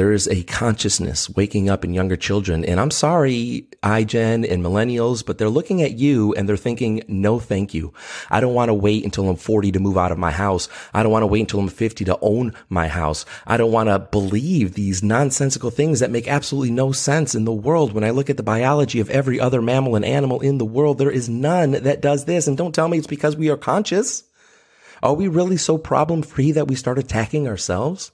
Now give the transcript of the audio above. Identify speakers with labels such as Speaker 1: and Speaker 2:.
Speaker 1: There is a consciousness waking up in younger children. And I'm sorry, iGen and millennials, but they're looking at you and they're thinking, no, thank you. I don't want to wait until I'm 40 to move out of my house. I don't want to wait until I'm 50 to own my house. I don't want to believe these nonsensical things that make absolutely no sense in the world. When I look at the biology of every other mammal and animal in the world, there is none that does this. And don't tell me it's because we are conscious. Are we really so problem free that we start attacking ourselves?